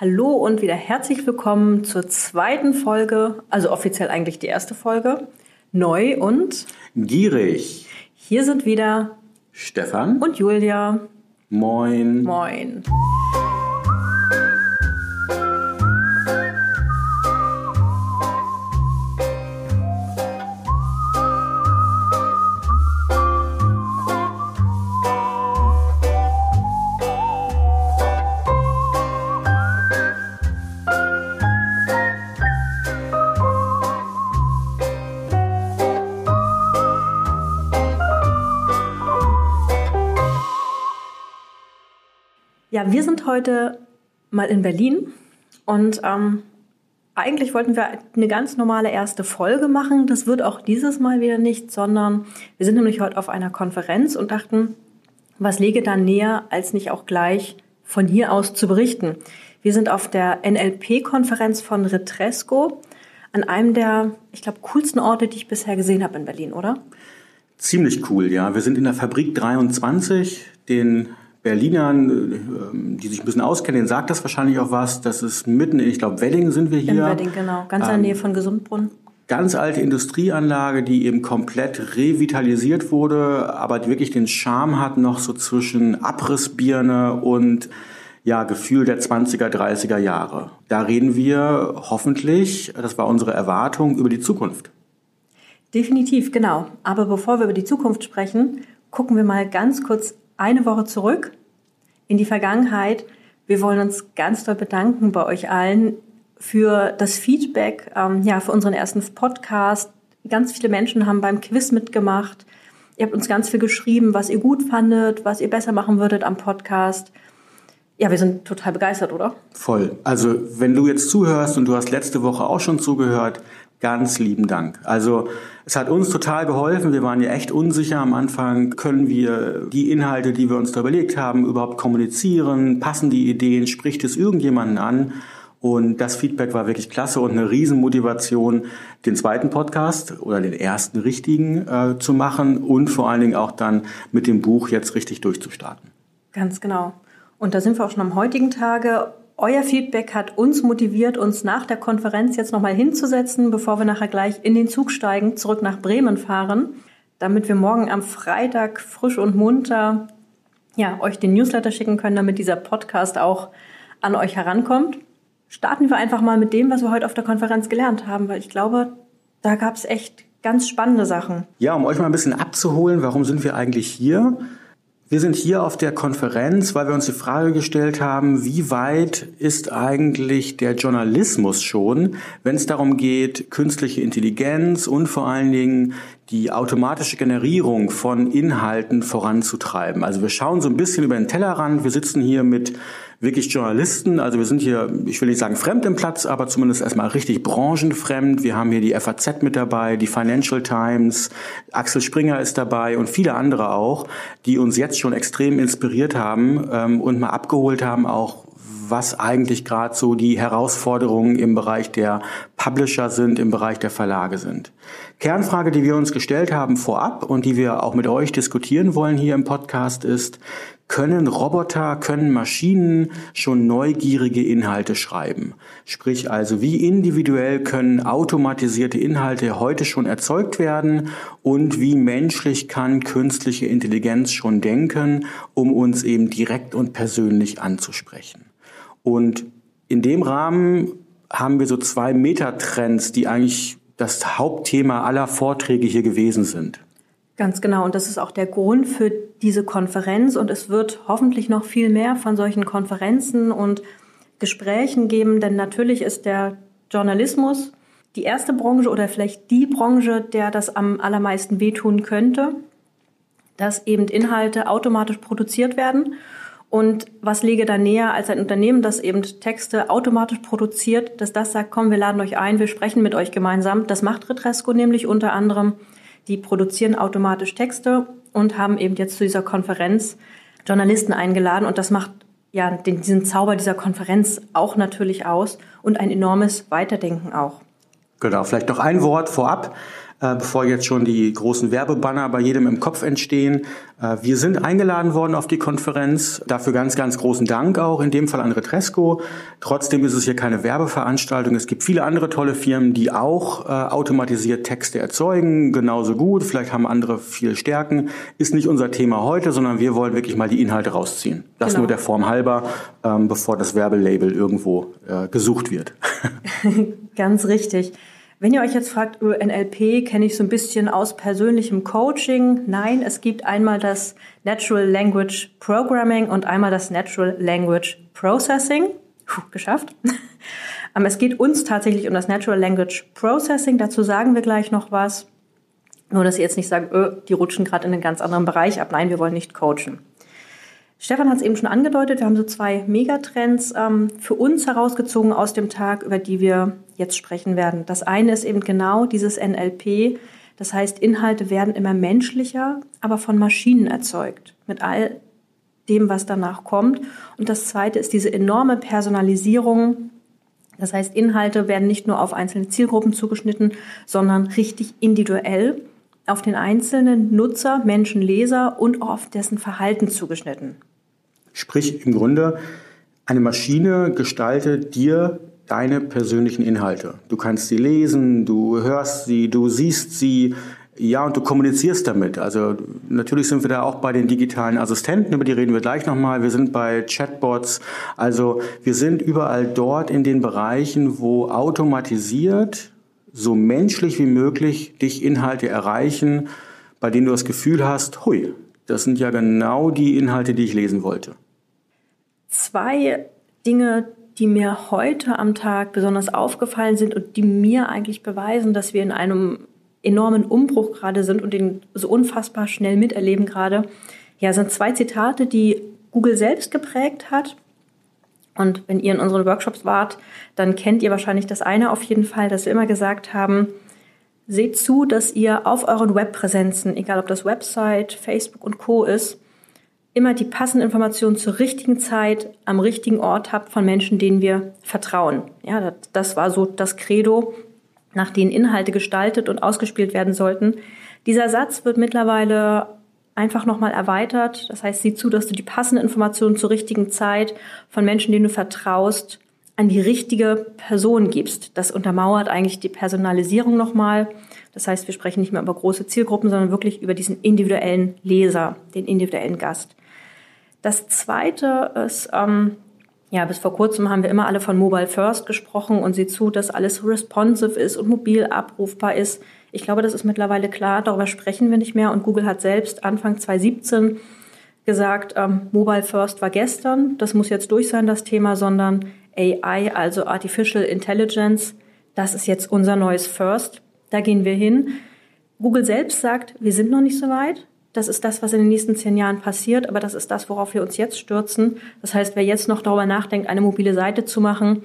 Hallo und wieder herzlich willkommen zur zweiten Folge, also offiziell eigentlich die erste Folge. Neu und gierig. Hier sind wieder Stefan und Julia. Moin. Moin. Ja, wir sind heute mal in Berlin und ähm, eigentlich wollten wir eine ganz normale erste Folge machen. Das wird auch dieses Mal wieder nicht, sondern wir sind nämlich heute auf einer Konferenz und dachten, was lege da näher, als nicht auch gleich von hier aus zu berichten. Wir sind auf der NLP-Konferenz von Retresco an einem der, ich glaube, coolsten Orte, die ich bisher gesehen habe in Berlin, oder? Ziemlich cool, ja. Wir sind in der Fabrik 23, den Berlinern, äh, die sich ein bisschen auskennen, denen sagt das wahrscheinlich auch was. Das ist mitten in, ich glaube, Wedding sind wir hier. In Wedding, genau. Ganz in der Nähe ähm, von Gesundbrunn. Ganz alte Industrieanlage, die eben komplett revitalisiert wurde, aber die wirklich den Charme hat, noch so zwischen Abrissbirne und ja, Gefühl der 20er, 30er Jahre. Da reden wir hoffentlich, das war unsere Erwartung, über die Zukunft. Definitiv, genau. Aber bevor wir über die Zukunft sprechen, gucken wir mal ganz kurz eine Woche zurück in die Vergangenheit. Wir wollen uns ganz doll bedanken bei euch allen für das Feedback, ähm, ja, für unseren ersten Podcast. Ganz viele Menschen haben beim Quiz mitgemacht. Ihr habt uns ganz viel geschrieben, was ihr gut fandet, was ihr besser machen würdet am Podcast. Ja, wir sind total begeistert, oder? Voll. Also, wenn du jetzt zuhörst und du hast letzte Woche auch schon zugehört, Ganz lieben Dank. Also es hat uns total geholfen. Wir waren ja echt unsicher am Anfang. Können wir die Inhalte, die wir uns da überlegt haben, überhaupt kommunizieren? Passen die Ideen? Spricht es irgendjemanden an? Und das Feedback war wirklich klasse und eine Riesenmotivation, den zweiten Podcast oder den ersten richtigen äh, zu machen und vor allen Dingen auch dann mit dem Buch jetzt richtig durchzustarten. Ganz genau. Und da sind wir auch schon am heutigen Tage euer Feedback hat uns motiviert, uns nach der Konferenz jetzt nochmal hinzusetzen, bevor wir nachher gleich in den Zug steigen, zurück nach Bremen fahren, damit wir morgen am Freitag frisch und munter ja, euch den Newsletter schicken können, damit dieser Podcast auch an euch herankommt. Starten wir einfach mal mit dem, was wir heute auf der Konferenz gelernt haben, weil ich glaube, da gab es echt ganz spannende Sachen. Ja, um euch mal ein bisschen abzuholen, warum sind wir eigentlich hier? Wir sind hier auf der Konferenz, weil wir uns die Frage gestellt haben, wie weit ist eigentlich der Journalismus schon, wenn es darum geht, künstliche Intelligenz und vor allen Dingen die automatische Generierung von Inhalten voranzutreiben. Also wir schauen so ein bisschen über den Tellerrand. Wir sitzen hier mit wirklich Journalisten. Also wir sind hier, ich will nicht sagen fremd im Platz, aber zumindest erstmal richtig branchenfremd. Wir haben hier die FAZ mit dabei, die Financial Times, Axel Springer ist dabei und viele andere auch, die uns jetzt schon extrem inspiriert haben ähm, und mal abgeholt haben, auch was eigentlich gerade so die Herausforderungen im Bereich der Publisher sind, im Bereich der Verlage sind. Kernfrage, die wir uns gestellt haben vorab und die wir auch mit euch diskutieren wollen hier im Podcast ist, können Roboter, können Maschinen schon neugierige Inhalte schreiben? Sprich also, wie individuell können automatisierte Inhalte heute schon erzeugt werden und wie menschlich kann künstliche Intelligenz schon denken, um uns eben direkt und persönlich anzusprechen? Und in dem Rahmen haben wir so zwei Metatrends, die eigentlich das Hauptthema aller Vorträge hier gewesen sind. Ganz genau. Und das ist auch der Grund für diese Konferenz. Und es wird hoffentlich noch viel mehr von solchen Konferenzen und Gesprächen geben. Denn natürlich ist der Journalismus die erste Branche oder vielleicht die Branche, der das am allermeisten wehtun könnte, dass eben Inhalte automatisch produziert werden und was liege da näher als ein Unternehmen, das eben Texte automatisch produziert, dass das sagt, komm, wir laden euch ein, wir sprechen mit euch gemeinsam. Das macht Retresco nämlich unter anderem. Die produzieren automatisch Texte und haben eben jetzt zu dieser Konferenz Journalisten eingeladen und das macht ja den, diesen Zauber dieser Konferenz auch natürlich aus und ein enormes Weiterdenken auch. Genau, vielleicht noch ein Wort vorab. Äh, bevor jetzt schon die großen Werbebanner bei jedem im Kopf entstehen. Äh, wir sind eingeladen worden auf die Konferenz. Dafür ganz, ganz großen Dank auch, in dem Fall an Retresco. Trotzdem ist es hier keine Werbeveranstaltung. Es gibt viele andere tolle Firmen, die auch äh, automatisiert Texte erzeugen, genauso gut. Vielleicht haben andere viel Stärken. Ist nicht unser Thema heute, sondern wir wollen wirklich mal die Inhalte rausziehen. Das genau. nur der Form halber, ähm, bevor das Werbelabel irgendwo äh, gesucht wird. ganz richtig. Wenn ihr euch jetzt fragt, NLP kenne ich so ein bisschen aus persönlichem Coaching. Nein, es gibt einmal das Natural Language Programming und einmal das Natural Language Processing. Puh, geschafft. Ähm, es geht uns tatsächlich um das Natural Language Processing. Dazu sagen wir gleich noch was. Nur, dass ihr jetzt nicht sagt, öh, die rutschen gerade in einen ganz anderen Bereich ab. Nein, wir wollen nicht coachen. Stefan hat es eben schon angedeutet, wir haben so zwei Megatrends ähm, für uns herausgezogen aus dem Tag, über die wir jetzt sprechen werden. Das eine ist eben genau dieses NLP, das heißt, Inhalte werden immer menschlicher, aber von Maschinen erzeugt, mit all dem, was danach kommt. Und das zweite ist diese enorme Personalisierung. Das heißt, Inhalte werden nicht nur auf einzelne Zielgruppen zugeschnitten, sondern richtig individuell auf den einzelnen Nutzer, Menschen, Leser und auf dessen Verhalten zugeschnitten. Sprich im Grunde, eine Maschine gestaltet dir deine persönlichen Inhalte. Du kannst sie lesen, du hörst sie, du siehst sie, ja, und du kommunizierst damit. Also natürlich sind wir da auch bei den digitalen Assistenten, über die reden wir gleich nochmal. Wir sind bei Chatbots. Also wir sind überall dort in den Bereichen, wo automatisiert, so menschlich wie möglich dich Inhalte erreichen, bei denen du das Gefühl hast, hui, das sind ja genau die Inhalte, die ich lesen wollte. Zwei Dinge, die mir heute am Tag besonders aufgefallen sind und die mir eigentlich beweisen, dass wir in einem enormen Umbruch gerade sind und den so unfassbar schnell miterleben gerade, ja, sind zwei Zitate, die Google selbst geprägt hat. Und wenn ihr in unseren Workshops wart, dann kennt ihr wahrscheinlich das eine auf jeden Fall, dass wir immer gesagt haben, seht zu, dass ihr auf euren Webpräsenzen, egal ob das Website, Facebook und Co ist, immer die passenden Informationen zur richtigen Zeit am richtigen Ort habt von Menschen, denen wir vertrauen. Ja, das war so das Credo, nach denen Inhalte gestaltet und ausgespielt werden sollten. Dieser Satz wird mittlerweile einfach nochmal erweitert. Das heißt, sieh zu, dass du die passenden Informationen zur richtigen Zeit von Menschen, denen du vertraust, an die richtige Person gibst. Das untermauert eigentlich die Personalisierung nochmal. Das heißt, wir sprechen nicht mehr über große Zielgruppen, sondern wirklich über diesen individuellen Leser, den individuellen Gast. Das Zweite ist, ähm, ja, bis vor kurzem haben wir immer alle von Mobile First gesprochen und sieh zu, dass alles responsive ist und mobil abrufbar ist. Ich glaube, das ist mittlerweile klar, darüber sprechen wir nicht mehr. Und Google hat selbst Anfang 2017 gesagt, ähm, Mobile First war gestern, das muss jetzt durch sein, das Thema, sondern AI, also Artificial Intelligence, das ist jetzt unser neues First, da gehen wir hin. Google selbst sagt, wir sind noch nicht so weit, das ist das, was in den nächsten zehn Jahren passiert, aber das ist das, worauf wir uns jetzt stürzen. Das heißt, wer jetzt noch darüber nachdenkt, eine mobile Seite zu machen,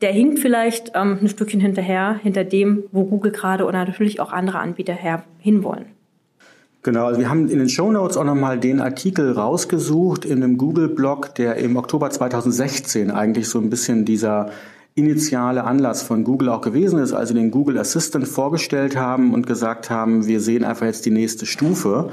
der hinkt vielleicht ähm, ein Stückchen hinterher, hinter dem, wo Google gerade oder natürlich auch andere Anbieter her hinwollen. Genau, also wir haben in den Show Notes auch nochmal den Artikel rausgesucht in einem Google-Blog, der im Oktober 2016 eigentlich so ein bisschen dieser initiale Anlass von Google auch gewesen ist, also den Google Assistant vorgestellt haben und gesagt haben, wir sehen einfach jetzt die nächste Stufe.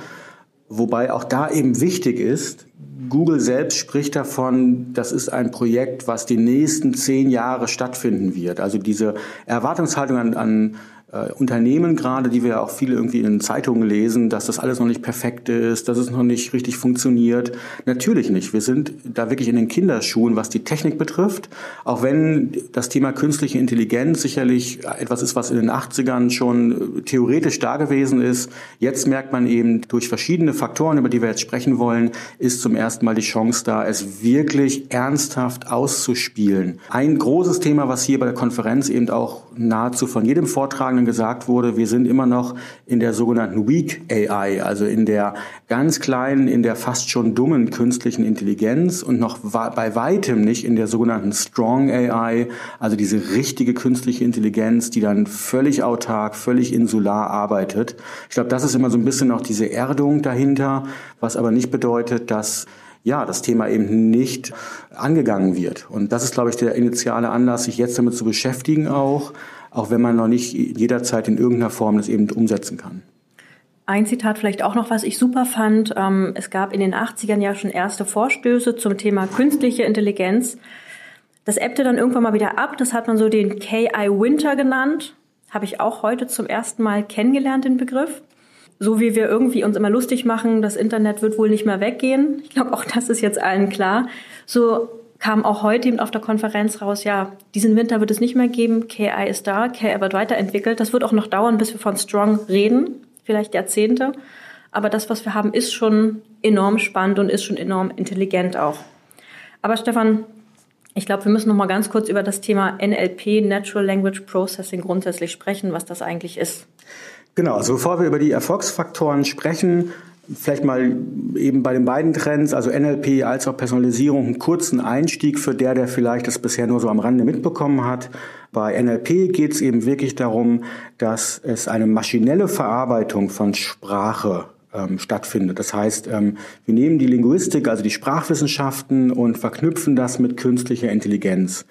Wobei auch da eben wichtig ist, Google selbst spricht davon, das ist ein Projekt, was die nächsten zehn Jahre stattfinden wird. Also diese Erwartungshaltung an, an äh, Unternehmen gerade, die wir auch viele irgendwie in den Zeitungen lesen, dass das alles noch nicht perfekt ist, dass es noch nicht richtig funktioniert. Natürlich nicht. Wir sind da wirklich in den Kinderschuhen, was die Technik betrifft. Auch wenn das Thema künstliche Intelligenz sicherlich etwas ist, was in den 80ern schon theoretisch da gewesen ist. Jetzt merkt man eben durch verschiedene Faktoren, über die wir jetzt sprechen wollen, ist zum ersten Mal die Chance da, es wirklich ernsthaft auszuspielen. Ein großes Thema, was hier bei der Konferenz eben auch nahezu von jedem Vortragenden gesagt wurde, wir sind immer noch in der sogenannten Weak AI, also in der ganz kleinen, in der fast schon dummen künstlichen Intelligenz und noch bei weitem nicht in der sogenannten Strong AI, also diese richtige künstliche Intelligenz, die dann völlig autark, völlig insular arbeitet. Ich glaube, das ist immer so ein bisschen auch diese Erdung dahinter, was aber nicht bedeutet, dass ja, das Thema eben nicht angegangen wird. Und das ist, glaube ich, der initiale Anlass, sich jetzt damit zu beschäftigen auch, auch wenn man noch nicht jederzeit in irgendeiner Form das eben umsetzen kann. Ein Zitat vielleicht auch noch, was ich super fand. Ähm, es gab in den 80ern ja schon erste Vorstöße zum Thema künstliche Intelligenz. Das ebbte dann irgendwann mal wieder ab. Das hat man so den KI Winter genannt. Habe ich auch heute zum ersten Mal kennengelernt, den Begriff. So wie wir irgendwie uns immer lustig machen, das Internet wird wohl nicht mehr weggehen. Ich glaube, auch das ist jetzt allen klar. So kam auch heute eben auf der Konferenz raus, ja, diesen Winter wird es nicht mehr geben. KI ist da, KI wird weiterentwickelt. Das wird auch noch dauern, bis wir von Strong reden vielleicht Jahrzehnte. Aber das, was wir haben, ist schon enorm spannend und ist schon enorm intelligent auch. Aber Stefan, ich glaube, wir müssen noch mal ganz kurz über das Thema NLP, Natural Language Processing, grundsätzlich sprechen, was das eigentlich ist. Genau, also bevor wir über die Erfolgsfaktoren sprechen, Vielleicht mal eben bei den beiden Trends, also NLP als auch Personalisierung, einen kurzen Einstieg für der, der vielleicht das bisher nur so am Rande mitbekommen hat. Bei NLP geht es eben wirklich darum, dass es eine maschinelle Verarbeitung von Sprache ähm, stattfindet. Das heißt, ähm, wir nehmen die Linguistik, also die Sprachwissenschaften und verknüpfen das mit künstlicher Intelligenz.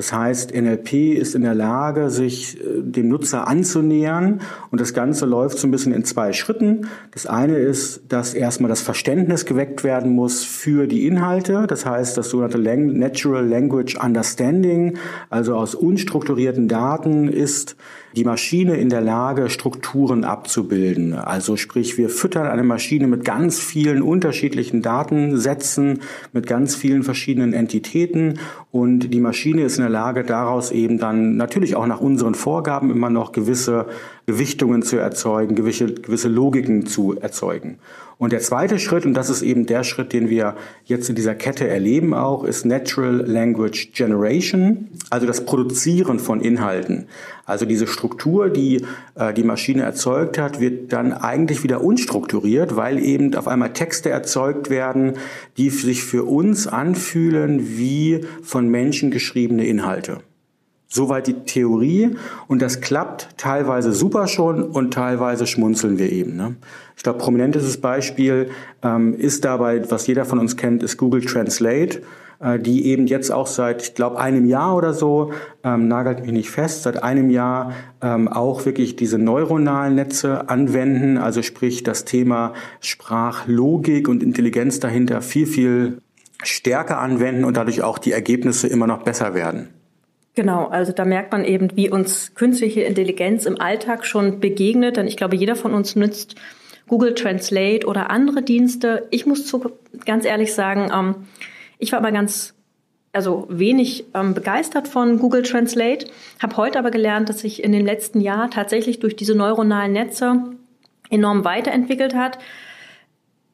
Das heißt, NLP ist in der Lage, sich äh, dem Nutzer anzunähern und das Ganze läuft so ein bisschen in zwei Schritten. Das eine ist, dass erstmal das Verständnis geweckt werden muss für die Inhalte. Das heißt, das sogenannte Natural Language Understanding, also aus unstrukturierten Daten ist die Maschine in der Lage, Strukturen abzubilden. Also sprich, wir füttern eine Maschine mit ganz vielen unterschiedlichen Datensätzen, mit ganz vielen verschiedenen Entitäten und die Maschine ist in der Lage, daraus eben dann natürlich auch nach unseren Vorgaben immer noch gewisse Gewichtungen zu erzeugen, gewisse, gewisse Logiken zu erzeugen. Und der zweite Schritt, und das ist eben der Schritt, den wir jetzt in dieser Kette erleben auch, ist Natural Language Generation, also das Produzieren von Inhalten. Also diese Struktur, die äh, die Maschine erzeugt hat, wird dann eigentlich wieder unstrukturiert, weil eben auf einmal Texte erzeugt werden, die sich für uns anfühlen wie von Menschen geschriebene Inhalte. Soweit die Theorie und das klappt teilweise super schon und teilweise schmunzeln wir eben. Ne? Ich glaube, prominentestes Beispiel ähm, ist dabei, was jeder von uns kennt, ist Google Translate, äh, die eben jetzt auch seit, ich glaube, einem Jahr oder so, ähm, nagelt mich nicht fest, seit einem Jahr ähm, auch wirklich diese neuronalen Netze anwenden, also sprich das Thema Sprachlogik und Intelligenz dahinter viel, viel stärker anwenden und dadurch auch die Ergebnisse immer noch besser werden. Genau, also da merkt man eben, wie uns künstliche Intelligenz im Alltag schon begegnet, denn ich glaube, jeder von uns nützt Google Translate oder andere Dienste. Ich muss zu, ganz ehrlich sagen, ähm, ich war aber ganz also wenig ähm, begeistert von Google Translate, habe heute aber gelernt, dass sich in den letzten Jahren tatsächlich durch diese neuronalen Netze enorm weiterentwickelt hat.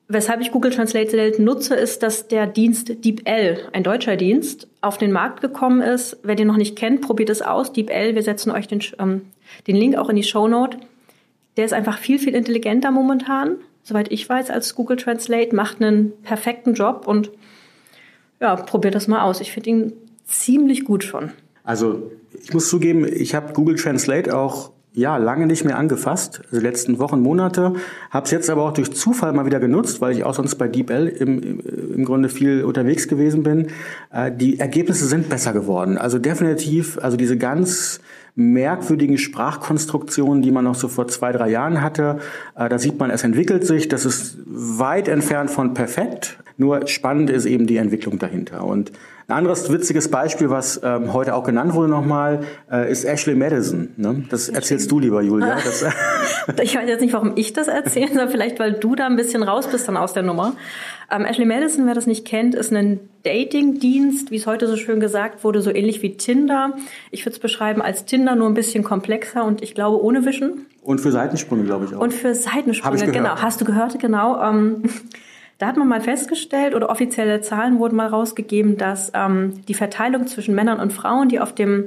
Weshalb ich Google Translate nutze, ist, dass der Dienst DeepL, ein deutscher Dienst, auf den Markt gekommen ist. Wer den noch nicht kennt, probiert es aus. DeepL, wir setzen euch den, ähm, den Link auch in die Show Note. Der ist einfach viel, viel intelligenter momentan, soweit ich weiß, als Google Translate, macht einen perfekten Job und ja, probiert das mal aus. Ich finde ihn ziemlich gut schon. Also ich muss zugeben, ich habe Google Translate auch ja, lange nicht mehr angefasst, also die letzten Wochen, Monate. Habe es jetzt aber auch durch Zufall mal wieder genutzt, weil ich auch sonst bei DeepL im, im Grunde viel unterwegs gewesen bin. Äh, die Ergebnisse sind besser geworden. Also definitiv, also diese ganz merkwürdigen Sprachkonstruktionen, die man noch so vor zwei, drei Jahren hatte. Äh, da sieht man, es entwickelt sich. Das ist weit entfernt von perfekt. Nur spannend ist eben die Entwicklung dahinter. Und ein anderes witziges Beispiel, was ähm, heute auch genannt wurde nochmal, äh, ist Ashley Madison. Ne? Das erzählst du lieber, Julia. Das, ich weiß jetzt nicht, warum ich das erzähle, sondern vielleicht, weil du da ein bisschen raus bist dann aus der Nummer. Ähm, Ashley Madison, wer das nicht kennt, ist ein Dating-Dienst, wie es heute so schön gesagt wurde, so ähnlich wie Tinder. Ich würde es beschreiben als Tinder, nur ein bisschen komplexer und ich glaube ohne Wischen. Und für Seitensprünge, glaube ich auch. Und für Seitensprünge, genau. Hast du gehört, genau. Ähm, da hat man mal festgestellt oder offizielle Zahlen wurden mal rausgegeben, dass ähm, die Verteilung zwischen Männern und Frauen, die auf dem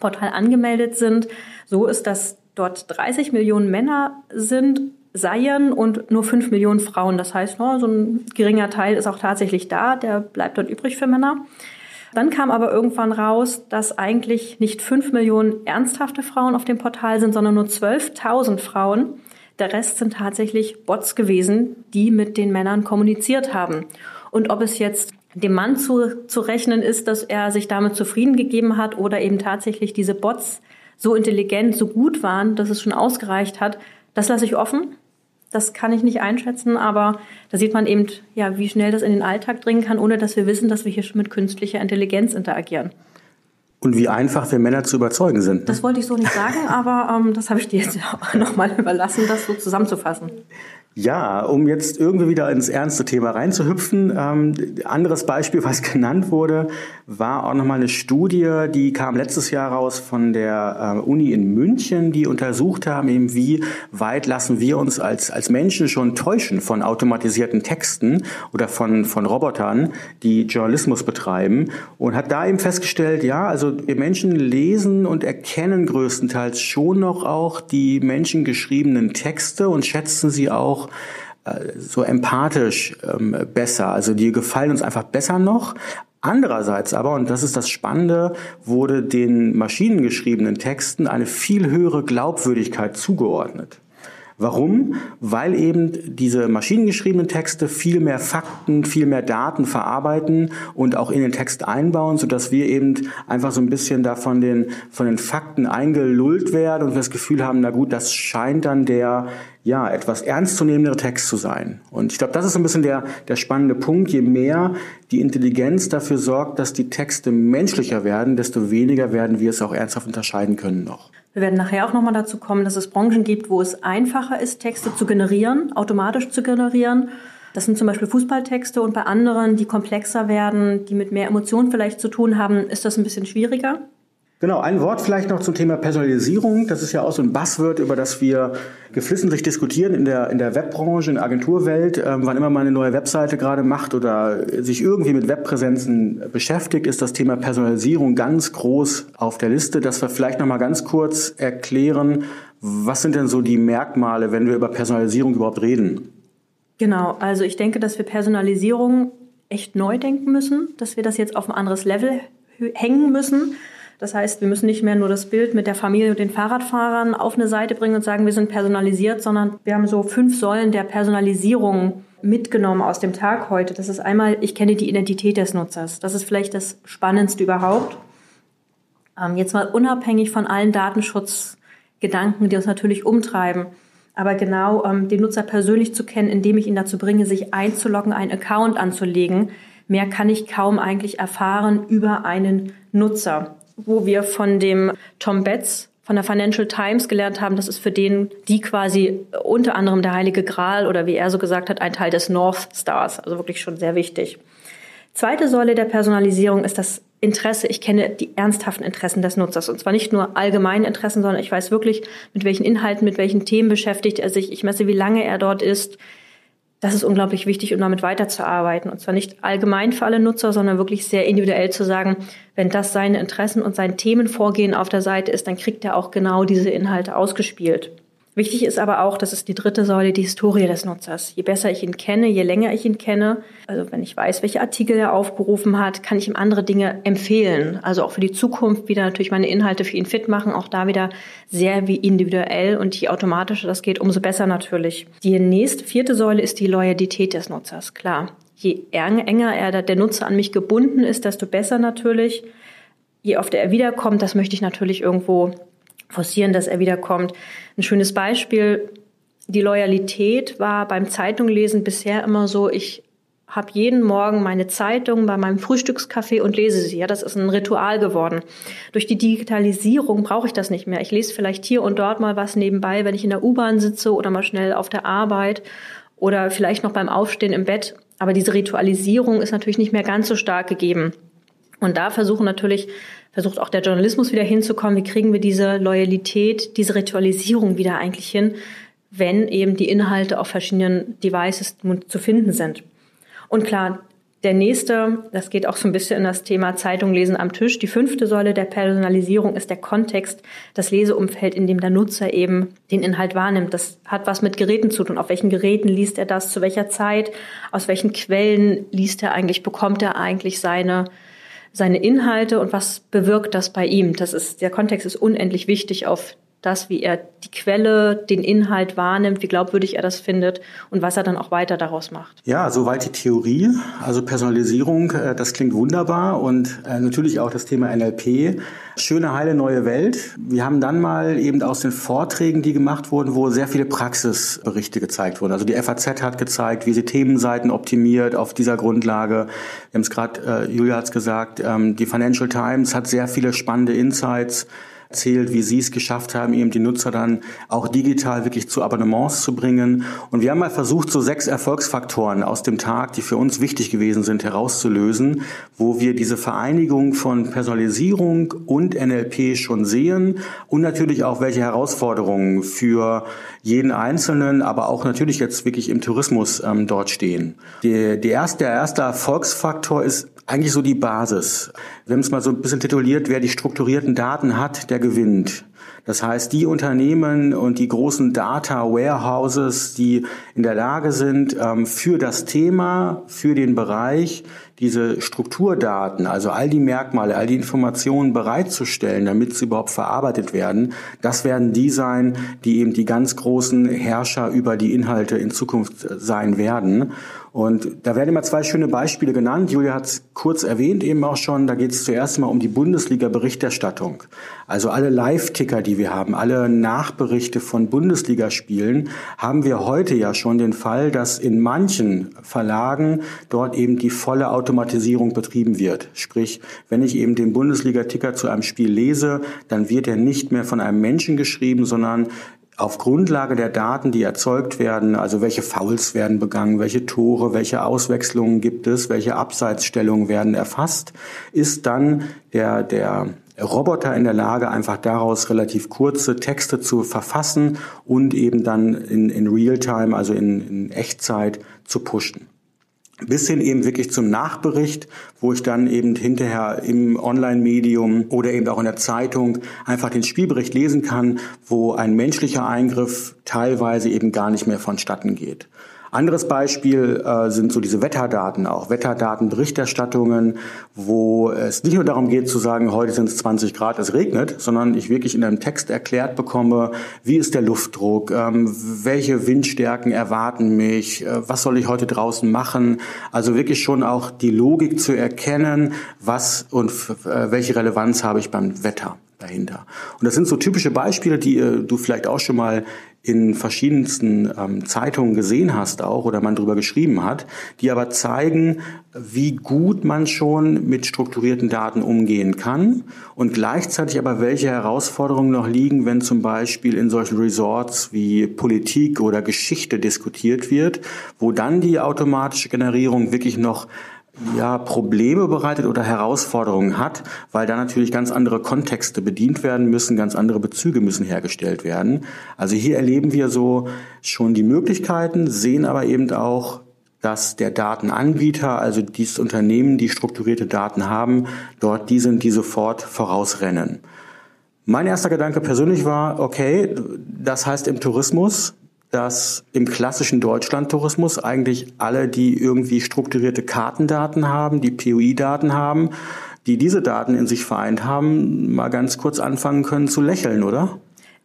Portal angemeldet sind, so ist, dass dort 30 Millionen Männer sind, seien und nur 5 Millionen Frauen. Das heißt, no, so ein geringer Teil ist auch tatsächlich da, der bleibt dort übrig für Männer. Dann kam aber irgendwann raus, dass eigentlich nicht 5 Millionen ernsthafte Frauen auf dem Portal sind, sondern nur 12.000 Frauen. Der Rest sind tatsächlich Bots gewesen, die mit den Männern kommuniziert haben. Und ob es jetzt dem Mann zu, zu rechnen ist, dass er sich damit zufrieden gegeben hat oder eben tatsächlich diese Bots so intelligent, so gut waren, dass es schon ausgereicht hat, das lasse ich offen. Das kann ich nicht einschätzen, aber da sieht man eben, ja, wie schnell das in den Alltag dringen kann, ohne dass wir wissen, dass wir hier schon mit künstlicher Intelligenz interagieren. Und wie einfach wir Männer zu überzeugen sind. Das wollte ich so nicht sagen, aber ähm, das habe ich dir jetzt nochmal überlassen, das so zusammenzufassen. Ja, um jetzt irgendwie wieder ins ernste Thema reinzuhüpfen. Ähm, anderes Beispiel, was genannt wurde, war auch nochmal eine Studie, die kam letztes Jahr raus von der äh, Uni in München, die untersucht haben, eben wie weit lassen wir uns als, als Menschen schon täuschen von automatisierten Texten oder von, von Robotern, die Journalismus betreiben und hat da eben festgestellt, ja, also wir Menschen lesen und erkennen größtenteils schon noch auch die menschengeschriebenen Texte und schätzen sie auch äh, so empathisch ähm, besser. Also die gefallen uns einfach besser noch. Andererseits aber, und das ist das Spannende, wurde den maschinengeschriebenen Texten eine viel höhere Glaubwürdigkeit zugeordnet. Warum? Weil eben diese maschinengeschriebenen Texte viel mehr Fakten, viel mehr Daten verarbeiten und auch in den Text einbauen, sodass wir eben einfach so ein bisschen da von den, von den Fakten eingelullt werden und wir das Gefühl haben, na gut, das scheint dann der ja, etwas ernstzunehmendere Text zu sein. Und ich glaube, das ist ein bisschen der, der spannende Punkt. Je mehr die Intelligenz dafür sorgt, dass die Texte menschlicher werden, desto weniger werden wir es auch ernsthaft unterscheiden können noch. Wir werden nachher auch nochmal dazu kommen, dass es Branchen gibt, wo es einfacher ist, Texte zu generieren, automatisch zu generieren. Das sind zum Beispiel Fußballtexte und bei anderen, die komplexer werden, die mit mehr Emotionen vielleicht zu tun haben, ist das ein bisschen schwieriger. Genau, ein Wort vielleicht noch zum Thema Personalisierung. Das ist ja auch so ein Buzzword, über das wir geflissentlich diskutieren in der, in der Webbranche, in der Agenturwelt. Ähm, wann immer man eine neue Webseite gerade macht oder sich irgendwie mit Webpräsenzen beschäftigt, ist das Thema Personalisierung ganz groß auf der Liste. Dass wir vielleicht noch mal ganz kurz erklären, was sind denn so die Merkmale, wenn wir über Personalisierung überhaupt reden? Genau, also ich denke, dass wir Personalisierung echt neu denken müssen, dass wir das jetzt auf ein anderes Level hängen müssen das heißt, wir müssen nicht mehr nur das Bild mit der Familie und den Fahrradfahrern auf eine Seite bringen und sagen, wir sind personalisiert, sondern wir haben so fünf Säulen der Personalisierung mitgenommen aus dem Tag heute. Das ist einmal, ich kenne die Identität des Nutzers. Das ist vielleicht das Spannendste überhaupt. Ähm, jetzt mal unabhängig von allen Datenschutzgedanken, die uns natürlich umtreiben. Aber genau ähm, den Nutzer persönlich zu kennen, indem ich ihn dazu bringe, sich einzuloggen, einen Account anzulegen. Mehr kann ich kaum eigentlich erfahren über einen Nutzer wo wir von dem Tom Betts von der Financial Times gelernt haben, das ist für den die quasi unter anderem der heilige Gral oder wie er so gesagt hat, ein Teil des North Stars, also wirklich schon sehr wichtig. Zweite Säule der Personalisierung ist das Interesse. Ich kenne die ernsthaften Interessen des Nutzers und zwar nicht nur allgemeine Interessen, sondern ich weiß wirklich, mit welchen Inhalten, mit welchen Themen beschäftigt er sich. Ich messe, wie lange er dort ist, das ist unglaublich wichtig, um damit weiterzuarbeiten. Und zwar nicht allgemein für alle Nutzer, sondern wirklich sehr individuell zu sagen, wenn das seine Interessen und sein Themenvorgehen auf der Seite ist, dann kriegt er auch genau diese Inhalte ausgespielt. Wichtig ist aber auch, das ist die dritte Säule, die Historie des Nutzers. Je besser ich ihn kenne, je länger ich ihn kenne, also wenn ich weiß, welche Artikel er aufgerufen hat, kann ich ihm andere Dinge empfehlen. Also auch für die Zukunft wieder natürlich meine Inhalte für ihn fit machen, auch da wieder sehr wie individuell und je automatischer das geht, umso besser natürlich. Die nächste, vierte Säule ist die Loyalität des Nutzers. Klar, je enger er, der Nutzer an mich gebunden ist, desto besser natürlich. Je öfter er wiederkommt, das möchte ich natürlich irgendwo forcieren, dass er wiederkommt. Ein schönes Beispiel, die Loyalität war beim Zeitunglesen bisher immer so, ich habe jeden Morgen meine Zeitung bei meinem Frühstückskaffee und lese sie. Ja, das ist ein Ritual geworden. Durch die Digitalisierung brauche ich das nicht mehr. Ich lese vielleicht hier und dort mal was nebenbei, wenn ich in der U-Bahn sitze oder mal schnell auf der Arbeit oder vielleicht noch beim Aufstehen im Bett. Aber diese Ritualisierung ist natürlich nicht mehr ganz so stark gegeben. Und da versuchen natürlich versucht auch der Journalismus wieder hinzukommen. Wie kriegen wir diese Loyalität, diese Ritualisierung wieder eigentlich hin, wenn eben die Inhalte auf verschiedenen Devices zu finden sind? Und klar, der nächste, das geht auch so ein bisschen in das Thema Zeitung lesen am Tisch. Die fünfte Säule der Personalisierung ist der Kontext, das Leseumfeld, in dem der Nutzer eben den Inhalt wahrnimmt. Das hat was mit Geräten zu tun. Auf welchen Geräten liest er das? Zu welcher Zeit? Aus welchen Quellen liest er eigentlich? Bekommt er eigentlich seine seine Inhalte und was bewirkt das bei ihm. Das ist, der Kontext ist unendlich wichtig auf das, wie er die Quelle, den Inhalt wahrnimmt, wie glaubwürdig er das findet und was er dann auch weiter daraus macht. Ja, soweit die Theorie. Also Personalisierung, äh, das klingt wunderbar und äh, natürlich auch das Thema NLP. Schöne, heile neue Welt. Wir haben dann mal eben aus den Vorträgen, die gemacht wurden, wo sehr viele Praxisberichte gezeigt wurden. Also die FAZ hat gezeigt, wie sie Themenseiten optimiert auf dieser Grundlage. Wir haben es gerade, äh, Julia hat es gesagt, ähm, die Financial Times hat sehr viele spannende Insights erzählt, wie sie es geschafft haben, eben die Nutzer dann auch digital wirklich zu Abonnements zu bringen. Und wir haben mal versucht, so sechs Erfolgsfaktoren aus dem Tag, die für uns wichtig gewesen sind, herauszulösen, wo wir diese Vereinigung von Personalisierung und NLP schon sehen und natürlich auch welche Herausforderungen für jeden Einzelnen, aber auch natürlich jetzt wirklich im Tourismus ähm, dort stehen. Die, die erste, der erste Erfolgsfaktor ist eigentlich so die Basis. Wir haben es mal so ein bisschen tituliert, wer die strukturierten Daten hat, der gewinnt. Das heißt, die Unternehmen und die großen Data Warehouses, die in der Lage sind, ähm, für das Thema, für den Bereich diese Strukturdaten, also all die Merkmale, all die Informationen bereitzustellen, damit sie überhaupt verarbeitet werden, das werden die sein, die eben die ganz großen Herrscher über die Inhalte in Zukunft sein werden. Und da werden immer zwei schöne Beispiele genannt. Julia hat es kurz erwähnt eben auch schon. Da geht es zuerst mal um die Bundesliga-Berichterstattung. Also alle Live-Ticker, die wir haben, alle Nachberichte von Bundesligaspielen, haben wir heute ja schon den Fall, dass in manchen Verlagen dort eben die volle Automatisierung betrieben wird. Sprich, wenn ich eben den Bundesliga-Ticker zu einem Spiel lese, dann wird er nicht mehr von einem Menschen geschrieben, sondern auf Grundlage der Daten, die erzeugt werden, also welche Fouls werden begangen, welche Tore, welche Auswechslungen gibt es, welche Abseitsstellungen werden erfasst, ist dann der, der Roboter in der Lage, einfach daraus relativ kurze Texte zu verfassen und eben dann in, in Realtime, also in, in Echtzeit zu pushen bis hin eben wirklich zum Nachbericht, wo ich dann eben hinterher im Online-Medium oder eben auch in der Zeitung einfach den Spielbericht lesen kann, wo ein menschlicher Eingriff teilweise eben gar nicht mehr vonstatten geht. Anderes Beispiel äh, sind so diese Wetterdaten, auch Wetterdatenberichterstattungen, wo es nicht nur darum geht zu sagen, heute sind es 20 Grad, es regnet, sondern ich wirklich in einem Text erklärt bekomme, wie ist der Luftdruck, ähm, welche Windstärken erwarten mich, äh, was soll ich heute draußen machen. Also wirklich schon auch die Logik zu erkennen, was und äh, welche Relevanz habe ich beim Wetter dahinter. Und das sind so typische Beispiele, die äh, du vielleicht auch schon mal in verschiedensten ähm, Zeitungen gesehen hast auch oder man drüber geschrieben hat, die aber zeigen, wie gut man schon mit strukturierten Daten umgehen kann und gleichzeitig aber welche Herausforderungen noch liegen, wenn zum Beispiel in solchen Resorts wie Politik oder Geschichte diskutiert wird, wo dann die automatische Generierung wirklich noch ja, Probleme bereitet oder Herausforderungen hat, weil da natürlich ganz andere Kontexte bedient werden müssen, ganz andere Bezüge müssen hergestellt werden. Also hier erleben wir so schon die Möglichkeiten, sehen aber eben auch, dass der Datenanbieter, also dieses Unternehmen, die strukturierte Daten haben, dort die sind, die sofort vorausrennen. Mein erster Gedanke persönlich war, okay, das heißt im Tourismus, dass im klassischen Deutschlandtourismus eigentlich alle, die irgendwie strukturierte Kartendaten haben, die POI-Daten haben, die diese Daten in sich vereint haben, mal ganz kurz anfangen können zu lächeln, oder?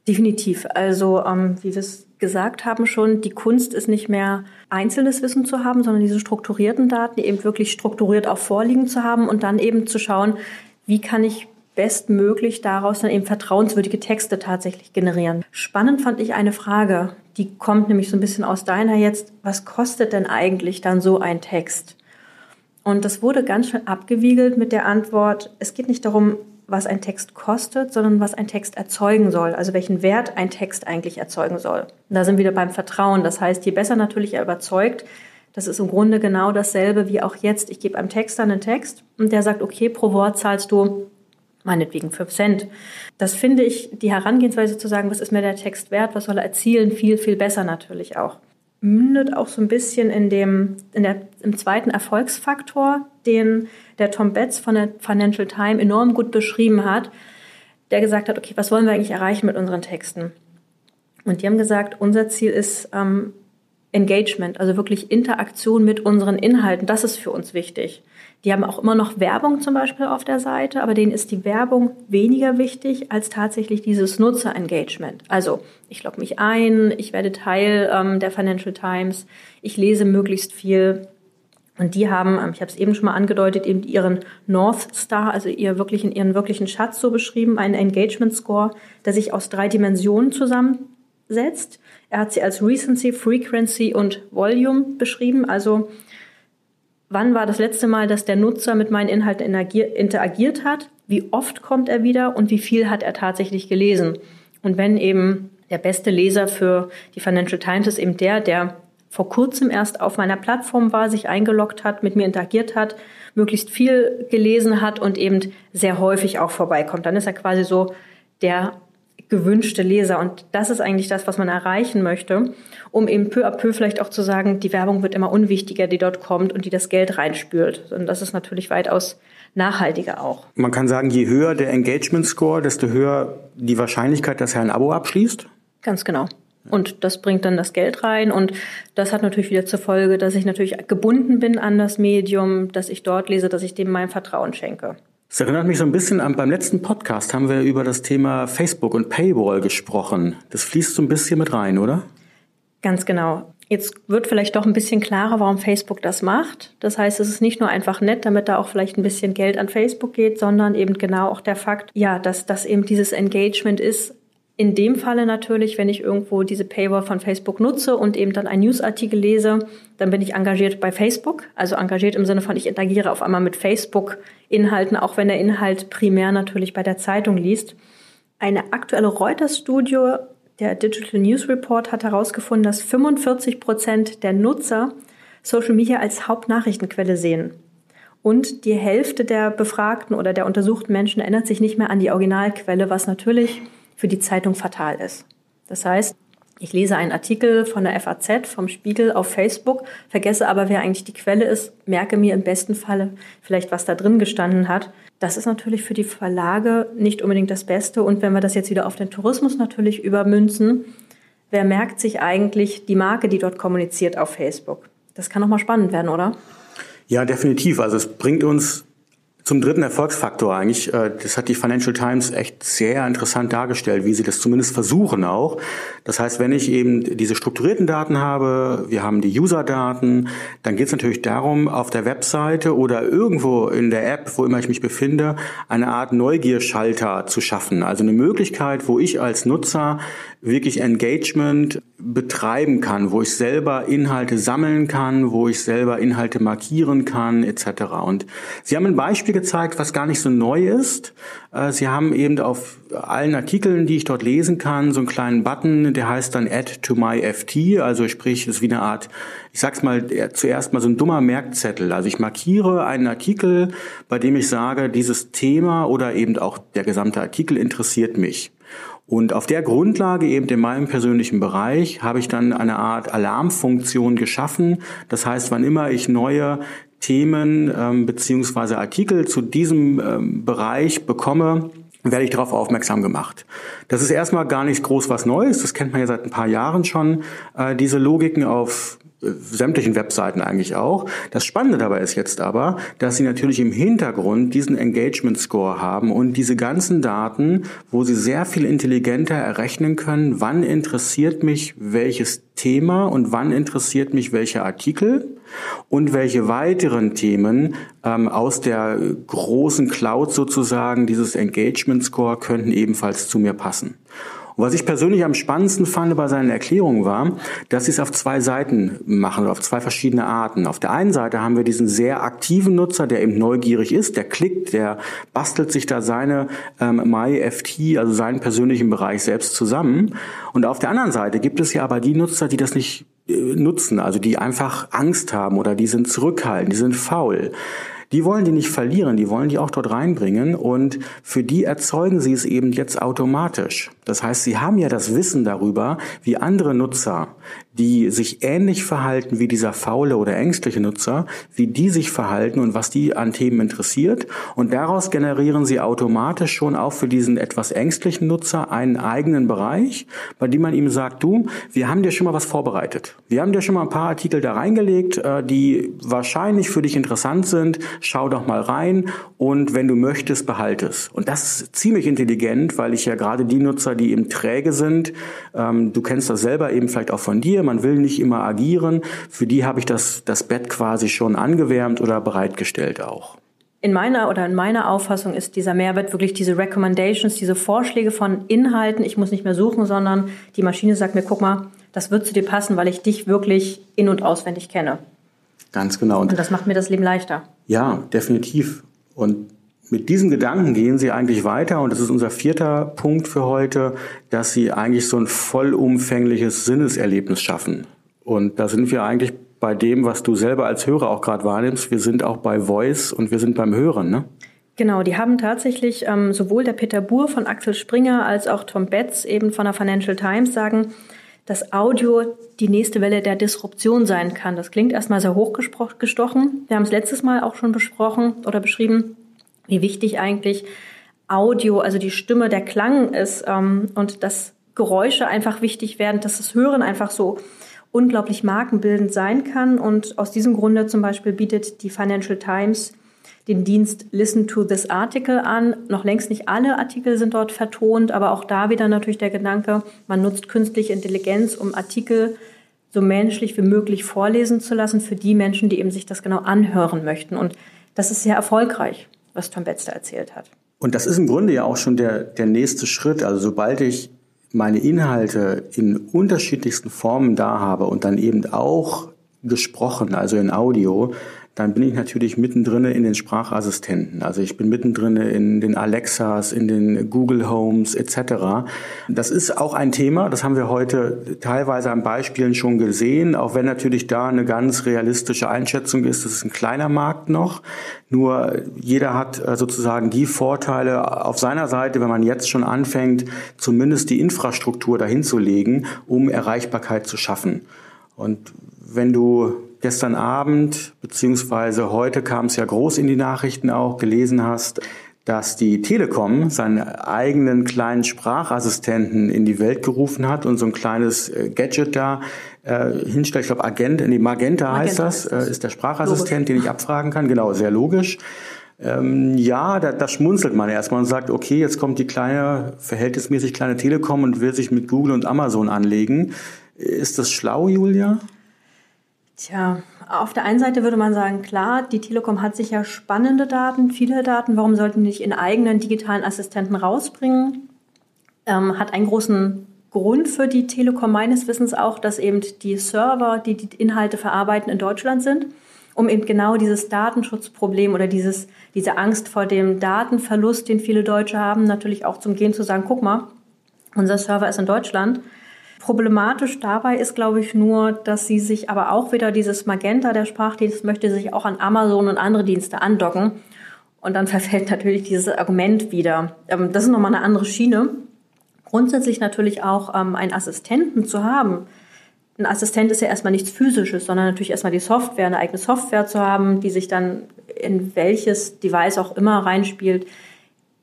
Definitiv. Also, ähm, wie wir es gesagt haben schon, die Kunst ist nicht mehr einzelnes Wissen zu haben, sondern diese strukturierten Daten, eben wirklich strukturiert auch vorliegen zu haben und dann eben zu schauen, wie kann ich bestmöglich daraus dann eben vertrauenswürdige Texte tatsächlich generieren. Spannend fand ich eine Frage, die kommt nämlich so ein bisschen aus deiner jetzt. Was kostet denn eigentlich dann so ein Text? Und das wurde ganz schön abgewiegelt mit der Antwort, es geht nicht darum, was ein Text kostet, sondern was ein Text erzeugen soll, also welchen Wert ein Text eigentlich erzeugen soll. Und da sind wir wieder beim Vertrauen. Das heißt, je besser natürlich er überzeugt, das ist im Grunde genau dasselbe wie auch jetzt. Ich gebe einem Texter einen Text und der sagt, okay, pro Wort zahlst du meinetwegen 5 Cent. Das finde ich, die Herangehensweise zu sagen, was ist mir der Text wert, was soll er erzielen, viel, viel besser natürlich auch. Mündet auch so ein bisschen in dem, in der, im zweiten Erfolgsfaktor, den der Tom Betts von der Financial Times enorm gut beschrieben hat, der gesagt hat, okay, was wollen wir eigentlich erreichen mit unseren Texten? Und die haben gesagt, unser Ziel ist, ähm, Engagement, also wirklich Interaktion mit unseren Inhalten. Das ist für uns wichtig. Die haben auch immer noch Werbung zum Beispiel auf der Seite, aber denen ist die Werbung weniger wichtig als tatsächlich dieses Nutzer-Engagement. Also ich logge mich ein, ich werde Teil ähm, der Financial Times, ich lese möglichst viel. Und die haben, ähm, ich habe es eben schon mal angedeutet, eben ihren North Star, also ihr wirklichen, ihren wirklichen Schatz so beschrieben, einen Engagement Score, der sich aus drei Dimensionen zusammensetzt. Er hat sie als Recency, Frequency und Volume beschrieben, also wann war das letzte Mal, dass der Nutzer mit meinen Inhalten interagiert hat, wie oft kommt er wieder und wie viel hat er tatsächlich gelesen. Und wenn eben der beste Leser für die Financial Times ist eben der, der vor kurzem erst auf meiner Plattform war, sich eingeloggt hat, mit mir interagiert hat, möglichst viel gelesen hat und eben sehr häufig auch vorbeikommt. Dann ist er quasi so der gewünschte Leser. Und das ist eigentlich das, was man erreichen möchte, um eben peu à peu vielleicht auch zu sagen, die Werbung wird immer unwichtiger, die dort kommt und die das Geld reinspült. Und das ist natürlich weitaus nachhaltiger auch. Man kann sagen, je höher der Engagement Score, desto höher die Wahrscheinlichkeit, dass er ein Abo abschließt? Ganz genau. Und das bringt dann das Geld rein. Und das hat natürlich wieder zur Folge, dass ich natürlich gebunden bin an das Medium, dass ich dort lese, dass ich dem mein Vertrauen schenke. Es erinnert mich so ein bisschen an, beim letzten Podcast haben wir über das Thema Facebook und Paywall gesprochen. Das fließt so ein bisschen mit rein, oder? Ganz genau. Jetzt wird vielleicht doch ein bisschen klarer, warum Facebook das macht. Das heißt, es ist nicht nur einfach nett, damit da auch vielleicht ein bisschen Geld an Facebook geht, sondern eben genau auch der Fakt, ja, dass das eben dieses Engagement ist, in dem Falle natürlich, wenn ich irgendwo diese Paywall von Facebook nutze und eben dann einen Newsartikel lese, dann bin ich engagiert bei Facebook. Also engagiert im Sinne von, ich interagiere auf einmal mit Facebook-Inhalten, auch wenn der Inhalt primär natürlich bei der Zeitung liest. Eine aktuelle Reuters-Studie, der Digital News Report, hat herausgefunden, dass 45 Prozent der Nutzer Social Media als Hauptnachrichtenquelle sehen. Und die Hälfte der befragten oder der untersuchten Menschen erinnert sich nicht mehr an die Originalquelle, was natürlich für die Zeitung fatal ist. Das heißt, ich lese einen Artikel von der FAZ, vom Spiegel auf Facebook, vergesse aber, wer eigentlich die Quelle ist, merke mir im besten Falle vielleicht, was da drin gestanden hat. Das ist natürlich für die Verlage nicht unbedingt das Beste. Und wenn wir das jetzt wieder auf den Tourismus natürlich übermünzen, wer merkt sich eigentlich die Marke, die dort kommuniziert auf Facebook? Das kann nochmal spannend werden, oder? Ja, definitiv. Also es bringt uns zum dritten Erfolgsfaktor eigentlich, äh, das hat die Financial Times echt sehr interessant dargestellt, wie sie das zumindest versuchen auch. Das heißt, wenn ich eben diese strukturierten Daten habe, wir haben die User-Daten, dann geht es natürlich darum, auf der Webseite oder irgendwo in der App, wo immer ich mich befinde, eine Art Neugierschalter zu schaffen. Also eine Möglichkeit, wo ich als Nutzer wirklich Engagement betreiben kann, wo ich selber Inhalte sammeln kann, wo ich selber Inhalte markieren kann, etc. Und Sie haben ein Beispiel gezeigt, was gar nicht so neu ist. Äh, Sie haben eben auf allen Artikeln, die ich dort lesen kann, so einen kleinen Button, der heißt dann Add to my FT, also sprich, ist wie eine Art, ich sag's mal zuerst mal so ein dummer Merkzettel. Also ich markiere einen Artikel, bei dem ich sage, dieses Thema oder eben auch der gesamte Artikel interessiert mich. Und auf der Grundlage eben in meinem persönlichen Bereich habe ich dann eine Art Alarmfunktion geschaffen. Das heißt, wann immer ich neue Themen ähm, beziehungsweise Artikel zu diesem ähm, Bereich bekomme, werde ich darauf aufmerksam gemacht. Das ist erstmal gar nicht groß was Neues, das kennt man ja seit ein paar Jahren schon, äh, diese Logiken auf sämtlichen Webseiten eigentlich auch. Das Spannende dabei ist jetzt aber, dass sie natürlich im Hintergrund diesen Engagement Score haben und diese ganzen Daten, wo sie sehr viel intelligenter errechnen können, wann interessiert mich welches Thema und wann interessiert mich welcher Artikel und welche weiteren Themen ähm, aus der großen Cloud sozusagen dieses Engagement Score könnten ebenfalls zu mir passen. Und was ich persönlich am spannendsten fand bei seinen Erklärungen war, dass sie es auf zwei Seiten machen, auf zwei verschiedene Arten. Auf der einen Seite haben wir diesen sehr aktiven Nutzer, der eben neugierig ist, der klickt, der bastelt sich da seine ähm, MyFT, also seinen persönlichen Bereich selbst zusammen. Und auf der anderen Seite gibt es ja aber die Nutzer, die das nicht äh, nutzen, also die einfach Angst haben oder die sind zurückhaltend, die sind faul Die wollen die nicht verlieren, die wollen die auch dort reinbringen und für die erzeugen sie es eben jetzt automatisch. Das heißt, sie haben ja das Wissen darüber, wie andere Nutzer, die sich ähnlich verhalten wie dieser faule oder ängstliche Nutzer, wie die sich verhalten und was die an Themen interessiert. Und daraus generieren sie automatisch schon auch für diesen etwas ängstlichen Nutzer einen eigenen Bereich, bei dem man ihm sagt, du, wir haben dir schon mal was vorbereitet. Wir haben dir schon mal ein paar Artikel da reingelegt, äh, die wahrscheinlich für dich interessant sind. Schau doch mal rein und wenn du möchtest, behalte es. Und das ist ziemlich intelligent, weil ich ja gerade die Nutzer, die eben träge sind, ähm, du kennst das selber eben vielleicht auch von dir, man will nicht immer agieren. Für die habe ich das, das Bett quasi schon angewärmt oder bereitgestellt auch. In meiner oder in meiner Auffassung ist dieser Mehrwert wirklich diese Recommendations, diese Vorschläge von Inhalten. Ich muss nicht mehr suchen, sondern die Maschine sagt mir, guck mal, das wird zu dir passen, weil ich dich wirklich in- und auswendig kenne. Ganz genau. Und das macht mir das Leben leichter. Ja, definitiv. Und mit diesem Gedanken gehen Sie eigentlich weiter und das ist unser vierter Punkt für heute, dass Sie eigentlich so ein vollumfängliches Sinneserlebnis schaffen. Und da sind wir eigentlich bei dem, was du selber als Hörer auch gerade wahrnimmst. Wir sind auch bei Voice und wir sind beim Hören, ne? Genau, die haben tatsächlich ähm, sowohl der Peter Buhr von Axel Springer als auch Tom Betz eben von der Financial Times sagen, dass Audio die nächste Welle der Disruption sein kann. Das klingt erstmal sehr hochgestochen. Wir haben es letztes Mal auch schon besprochen oder beschrieben, wie wichtig eigentlich Audio, also die Stimme, der Klang ist ähm, und dass Geräusche einfach wichtig werden, dass das Hören einfach so unglaublich markenbildend sein kann. Und aus diesem Grunde zum Beispiel bietet die Financial Times den Dienst Listen to this Article an. Noch längst nicht alle Artikel sind dort vertont, aber auch da wieder natürlich der Gedanke, man nutzt künstliche Intelligenz, um Artikel so menschlich wie möglich vorlesen zu lassen für die Menschen, die eben sich das genau anhören möchten. Und das ist sehr erfolgreich, was Tom Betz erzählt hat. Und das ist im Grunde ja auch schon der, der nächste Schritt. Also sobald ich meine Inhalte in unterschiedlichsten Formen da habe und dann eben auch gesprochen, also in Audio, dann bin ich natürlich mittendrin in den Sprachassistenten. Also ich bin mittendrin in den Alexas, in den Google Homes etc. Das ist auch ein Thema, das haben wir heute teilweise an Beispielen schon gesehen, auch wenn natürlich da eine ganz realistische Einschätzung ist, das ist ein kleiner Markt noch. Nur jeder hat äh, sozusagen die Vorteile auf seiner Seite, wenn man jetzt schon anfängt, zumindest die Infrastruktur dahin zu legen, um Erreichbarkeit zu schaffen. Und wenn du gestern Abend, beziehungsweise heute kam es ja groß in die Nachrichten auch, gelesen hast, dass die Telekom seinen eigenen kleinen Sprachassistenten in die Welt gerufen hat und so ein kleines äh, Gadget da äh, hinstellt. Ich glaube, Agent, nee, Magenta, Magenta heißt das, äh, ist der Sprachassistent, logisch. den ich abfragen kann. Genau, sehr logisch. Ähm, ja, da, da schmunzelt man erstmal und sagt, okay, jetzt kommt die kleine, verhältnismäßig kleine Telekom und will sich mit Google und Amazon anlegen. Ist das schlau, Julia? Tja, auf der einen Seite würde man sagen, klar, die Telekom hat sicher spannende Daten, viele Daten. Warum sollten die nicht in eigenen digitalen Assistenten rausbringen? Ähm, hat einen großen Grund für die Telekom meines Wissens auch, dass eben die Server, die die Inhalte verarbeiten, in Deutschland sind, um eben genau dieses Datenschutzproblem oder dieses, diese Angst vor dem Datenverlust, den viele Deutsche haben, natürlich auch zum Gehen zu sagen, guck mal, unser Server ist in Deutschland Problematisch dabei ist, glaube ich, nur, dass sie sich aber auch wieder dieses Magenta, der Sprachdienst, möchte sich auch an Amazon und andere Dienste andocken. Und dann verfällt natürlich dieses Argument wieder. Ähm, das ist nochmal eine andere Schiene. Grundsätzlich natürlich auch ähm, einen Assistenten zu haben. Ein Assistent ist ja erstmal nichts Physisches, sondern natürlich erstmal die Software, eine eigene Software zu haben, die sich dann in welches Device auch immer reinspielt,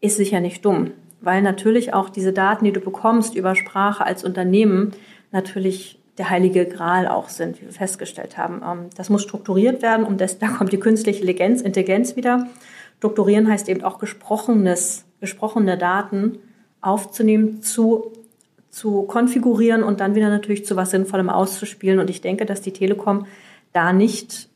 ist sicher nicht dumm weil natürlich auch diese Daten, die du bekommst über Sprache als Unternehmen, natürlich der heilige Gral auch sind, wie wir festgestellt haben. Ähm, das muss strukturiert werden und das, da kommt die künstliche Intelligenz, Intelligenz wieder. Strukturieren heißt eben auch gesprochenes, gesprochene Daten aufzunehmen, zu, zu konfigurieren und dann wieder natürlich zu was Sinnvollem auszuspielen. Und ich denke, dass die Telekom da nicht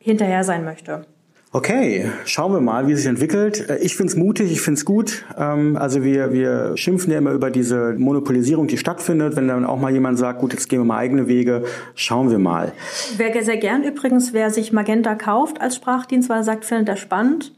hinterher sein möchte. Okay, schauen wir mal, wie es sich entwickelt. Äh, ich finde es mutig, ich finde es gut. Ähm, also wir, wir schimpfen ja immer über diese Monopolisierung, die stattfindet. Wenn dann auch mal jemand sagt, gut, jetzt gehen wir mal eigene Wege, schauen wir mal. Wer sehr gern übrigens, wer sich Magenta kauft als Sprachdienst, weil er sagt, findet er spannend,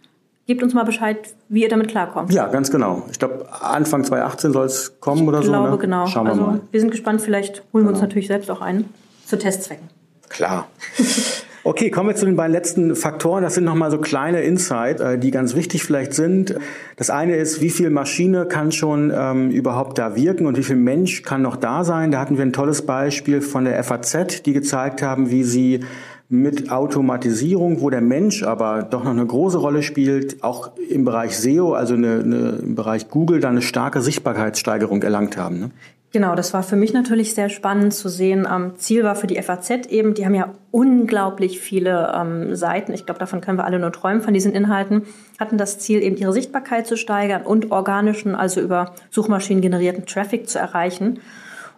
Gebt uns mal Bescheid, wie ihr damit klarkommt. Ja, ganz genau. Ich glaube, Anfang 2018 soll es kommen ich oder so. Ich glaube, ne? genau. Schauen wir also, mal. Wir sind gespannt, vielleicht holen genau. wir uns genau. natürlich selbst auch ein. Zu Testzwecken. Klar. Okay, kommen wir zu den beiden letzten Faktoren. Das sind nochmal so kleine Insights, äh, die ganz wichtig vielleicht sind. Das eine ist, wie viel Maschine kann schon ähm, überhaupt da wirken und wie viel Mensch kann noch da sein. Da hatten wir ein tolles Beispiel von der FAZ, die gezeigt haben, wie sie mit Automatisierung, wo der Mensch aber doch noch eine große Rolle spielt, auch im Bereich SEO, also eine, eine, im Bereich Google, dann eine starke Sichtbarkeitssteigerung erlangt haben. Ne? Genau, das war für mich natürlich sehr spannend zu sehen. Ähm, Ziel war für die FAZ eben, die haben ja unglaublich viele ähm, Seiten. Ich glaube, davon können wir alle nur träumen von diesen Inhalten. Hatten das Ziel, eben ihre Sichtbarkeit zu steigern und organischen, also über Suchmaschinen generierten Traffic zu erreichen.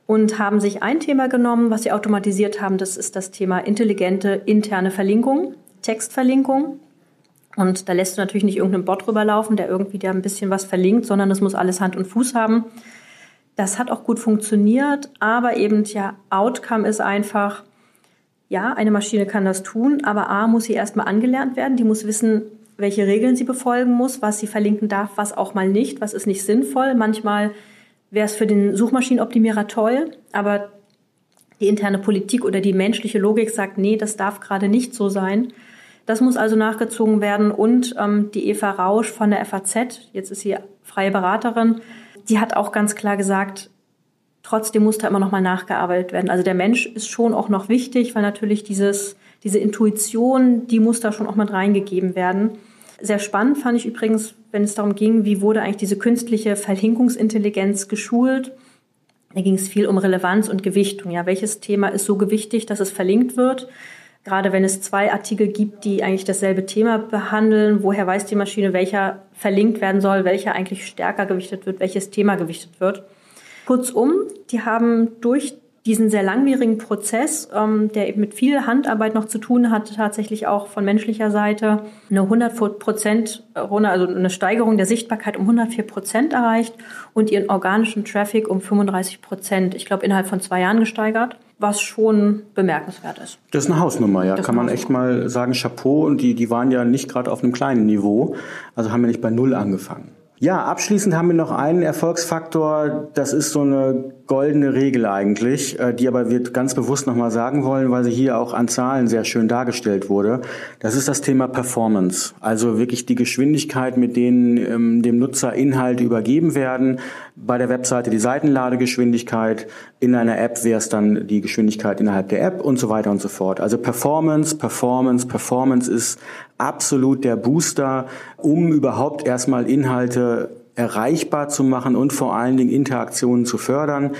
Und haben sich ein Thema genommen, was sie automatisiert haben. Das ist das Thema intelligente interne Verlinkung, Textverlinkung. Und da lässt du natürlich nicht irgendeinen Bot rüberlaufen, der irgendwie da ein bisschen was verlinkt, sondern das muss alles Hand und Fuß haben. Das hat auch gut funktioniert, aber eben ja, Outcome ist einfach, ja, eine Maschine kann das tun, aber A muss sie erstmal angelernt werden, die muss wissen, welche Regeln sie befolgen muss, was sie verlinken darf, was auch mal nicht, was ist nicht sinnvoll. Manchmal wäre es für den Suchmaschinenoptimierer toll, aber die interne Politik oder die menschliche Logik sagt, nee, das darf gerade nicht so sein. Das muss also nachgezogen werden und ähm, die Eva Rausch von der FAZ, jetzt ist sie freie Beraterin, die hat auch ganz klar gesagt, trotzdem muss da immer noch mal nachgearbeitet werden. Also der Mensch ist schon auch noch wichtig, weil natürlich dieses, diese Intuition, die muss da schon auch mit reingegeben werden. Sehr spannend fand ich übrigens, wenn es darum ging, wie wurde eigentlich diese künstliche Verlinkungsintelligenz geschult. Da ging es viel um Relevanz und Gewichtung. Ja, welches Thema ist so gewichtig, dass es verlinkt wird? Gerade wenn es zwei Artikel gibt, die eigentlich dasselbe Thema behandeln, woher weiß die Maschine, welcher verlinkt werden soll, welcher eigentlich stärker gewichtet wird, welches Thema gewichtet wird. Kurzum, die haben durch diesen sehr langwierigen Prozess, ähm, der eben mit viel Handarbeit noch zu tun hat, tatsächlich auch von menschlicher Seite eine 100 Prozent, also eine Steigerung der Sichtbarkeit um 104 Prozent erreicht und ihren organischen Traffic um 35 Prozent, ich glaube, innerhalb von zwei Jahren gesteigert was schon bemerkenswert ist. Das ist eine Hausnummer, ja. Das Kann man echt mal sagen, Chapeau. Und die, die waren ja nicht gerade auf einem kleinen Niveau. Also haben wir nicht bei Null angefangen. Ja, abschließend haben wir noch einen Erfolgsfaktor. Das ist so eine goldene Regel eigentlich, äh, die aber wir ganz bewusst nochmal sagen wollen, weil sie hier auch an Zahlen sehr schön dargestellt wurde. Das ist das Thema Performance. Also wirklich die Geschwindigkeit, mit denen ähm, dem Nutzer Inhalte übergeben werden. Bei der Webseite die Seitenladegeschwindigkeit. In einer App wäre es dann die Geschwindigkeit innerhalb der App und so weiter und so fort. Also Performance, Performance, Performance ist absolut der Booster, um überhaupt erstmal Inhalte erreichbar zu machen und vor allen Dingen Interaktionen zu fördern.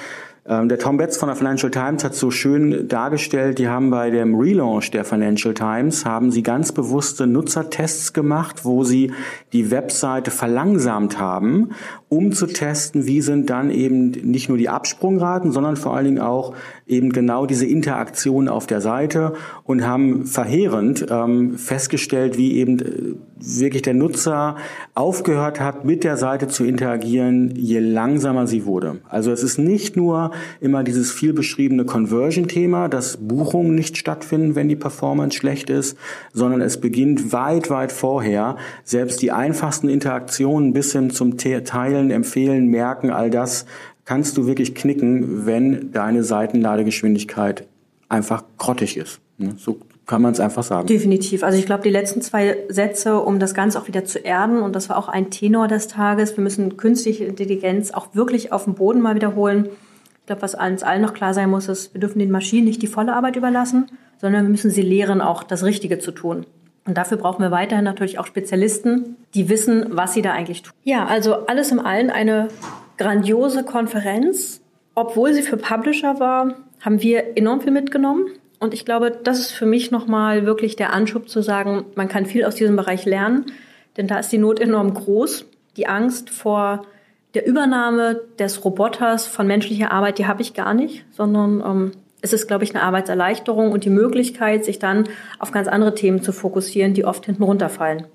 Ähm, der Tom Betts von der Financial Times hat so schön dargestellt, die haben bei dem Relaunch der Financial Times, haben sie ganz bewusste Nutzertests gemacht, wo sie die Webseite verlangsamt haben, um zu testen, wie sind dann eben nicht nur die Absprungraten, sondern vor allen Dingen auch eben genau diese Interaktion auf der Seite und haben verheerend ähm, festgestellt, wie eben äh, wirklich der Nutzer aufgehört hat, mit der Seite zu interagieren, je langsamer sie wurde. Also es ist nicht nur immer dieses viel beschriebene Conversion-Thema, dass Buchungen nicht stattfinden, wenn die Performance schlecht ist, sondern es beginnt weit, weit vorher. Selbst die einfachsten Interaktionen bis hin zum Teilen, Empfehlen, Merken, all das kannst du wirklich knicken, wenn deine Seitenladegeschwindigkeit einfach grottig ist. Ne? So kann man es einfach sagen. Definitiv. Also ich glaube, die letzten zwei Sätze, um das Ganze auch wieder zu erden, und das war auch ein Tenor des Tages, wir müssen künstliche Intelligenz auch wirklich auf dem Boden mal wiederholen glaube, was uns allen noch klar sein muss, ist, wir dürfen den Maschinen nicht die volle Arbeit überlassen, sondern wir müssen sie lehren, auch das Richtige zu tun. Und dafür brauchen wir weiterhin natürlich auch Spezialisten, die wissen, was sie da eigentlich tun. Ja, also alles im Allen eine grandiose Konferenz. Obwohl sie für Publisher war, haben wir enorm viel mitgenommen. Und ich glaube, das ist für mich nochmal wirklich der Anschub zu sagen, man kann viel aus diesem Bereich lernen, denn da ist die Not enorm groß. Die Angst vor der Übernahme des Roboters von menschlicher Arbeit, die habe ich gar nicht, sondern ähm, es ist, glaube ich, eine Arbeitserleichterung und die Möglichkeit, sich dann auf ganz andere Themen zu fokussieren, die oft hinten runterfallen.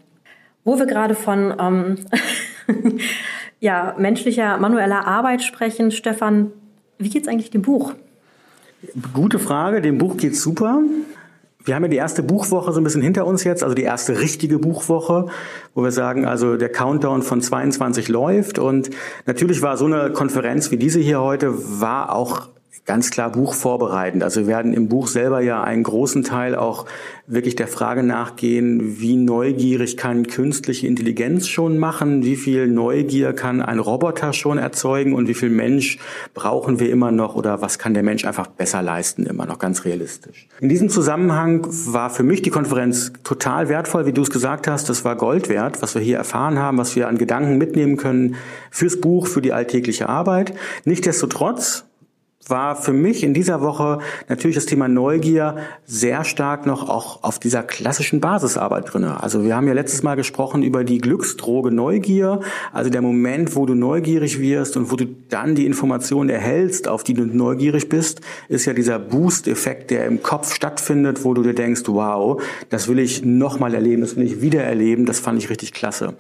Wo wir gerade von ähm, ja, menschlicher, manueller Arbeit sprechen, Stefan, wie geht's eigentlich dem Buch? Gute Frage, dem Buch geht's super. Wir haben ja die erste Buchwoche so ein bisschen hinter uns jetzt, also die erste richtige Buchwoche, wo wir sagen, also der Countdown von 22 läuft. Und natürlich war so eine Konferenz wie diese hier heute, war auch ganz klar Buch vorbereitend. Also wir werden im Buch selber ja einen großen Teil auch wirklich der Frage nachgehen, wie neugierig kann künstliche Intelligenz schon machen, wie viel Neugier kann ein Roboter schon erzeugen und wie viel Mensch brauchen wir immer noch oder was kann der Mensch einfach besser leisten, immer noch ganz realistisch. In diesem Zusammenhang war für mich die Konferenz total wertvoll, wie du es gesagt hast, das war Gold wert, was wir hier erfahren haben, was wir an Gedanken mitnehmen können fürs Buch, für die alltägliche Arbeit. Nichtsdestotrotz war für mich in dieser Woche natürlich das Thema Neugier sehr stark noch auch auf dieser klassischen Basisarbeit drinne. Also wir haben ja letztes Mal gesprochen über die Glücksdroge Neugier, also der Moment, wo du neugierig wirst und wo du dann die Information erhältst, auf die du neugierig bist, ist ja dieser Boost-Effekt, der im Kopf stattfindet, wo du dir denkst, wow, das will ich nochmal erleben, das will ich wieder erleben, das fand ich richtig klasse.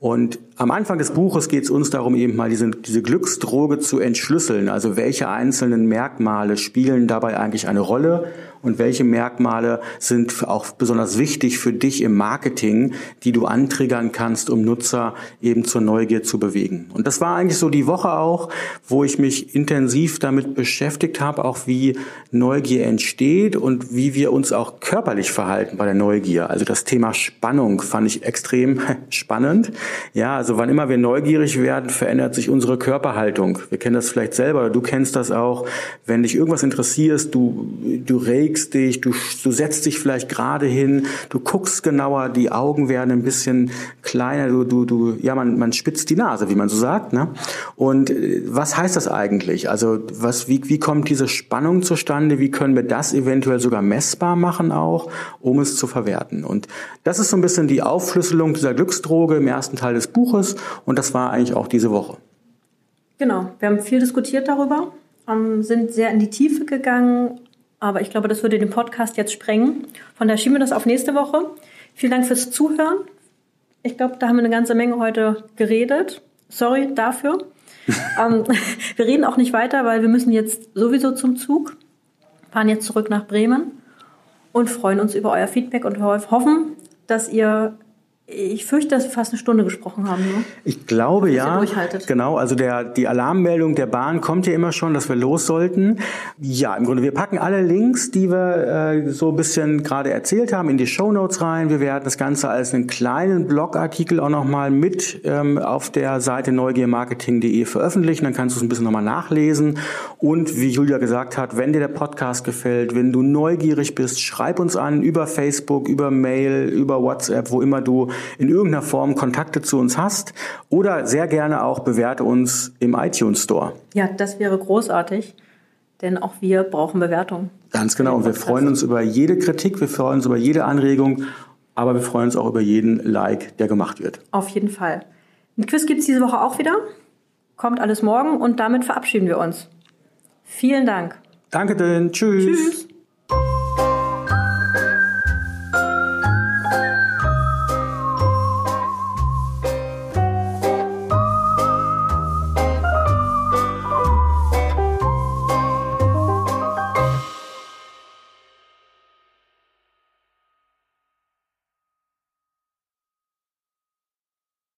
Und am Anfang des Buches geht es uns darum, eben mal diese, diese Glücksdroge zu entschlüsseln. Also welche einzelnen Merkmale spielen dabei eigentlich eine Rolle und welche Merkmale sind auch besonders wichtig für dich im Marketing, die du antriggern kannst, um Nutzer eben zur Neugier zu bewegen. Und das war eigentlich so die Woche auch, wo ich mich intensiv damit beschäftigt habe, auch wie Neugier entsteht und wie wir uns auch körperlich verhalten bei der Neugier. Also das Thema Spannung fand ich extrem spannend. Ja, also wann immer wir neugierig werden, verändert sich unsere Körperhaltung. Wir kennen das vielleicht selber, du kennst das auch. Wenn dich irgendwas interessiert, du, du regst dich, du, du setzt dich vielleicht gerade hin, du guckst genauer, die Augen werden ein bisschen kleiner, du, du, du, ja, man, man spitzt die Nase, wie man so sagt. Ne? Und äh, was heißt das eigentlich? Also was, wie, wie kommt diese Spannung zustande? Wie können wir das eventuell sogar messbar machen auch, um es zu verwerten? Und das ist so ein bisschen die Aufschlüsselung dieser Glücksdroge im ersten Teil des Buches und das war eigentlich auch diese Woche. Genau, wir haben viel diskutiert darüber, sind sehr in die Tiefe gegangen, aber ich glaube, das würde den Podcast jetzt sprengen. Von daher schieben wir das auf nächste Woche. Vielen Dank fürs Zuhören. Ich glaube, da haben wir eine ganze Menge heute geredet. Sorry dafür. ähm, wir reden auch nicht weiter, weil wir müssen jetzt sowieso zum Zug, fahren jetzt zurück nach Bremen und freuen uns über euer Feedback und hoffen, dass ihr ich fürchte, dass wir fast eine Stunde gesprochen haben. Ne? Ich glaube ja. Genau, also der, die Alarmmeldung der Bahn kommt ja immer schon, dass wir los sollten. Ja, im Grunde, wir packen alle Links, die wir äh, so ein bisschen gerade erzählt haben, in die Show Notes rein. Wir werden das Ganze als einen kleinen Blogartikel auch nochmal mit ähm, auf der Seite neugiermarketing.de veröffentlichen. Dann kannst du es ein bisschen nochmal nachlesen. Und wie Julia gesagt hat, wenn dir der Podcast gefällt, wenn du neugierig bist, schreib uns an über Facebook, über Mail, über WhatsApp, wo immer du in irgendeiner Form Kontakte zu uns hast oder sehr gerne auch bewerte uns im iTunes Store. Ja, das wäre großartig, denn auch wir brauchen Bewertung. Ganz genau. Und wir freuen uns über jede Kritik, wir freuen uns über jede Anregung, aber wir freuen uns auch über jeden Like, der gemacht wird. Auf jeden Fall. Ein Quiz gibt es diese Woche auch wieder. Kommt alles morgen und damit verabschieden wir uns. Vielen Dank. Danke, denn. Tschüss. Tschüss.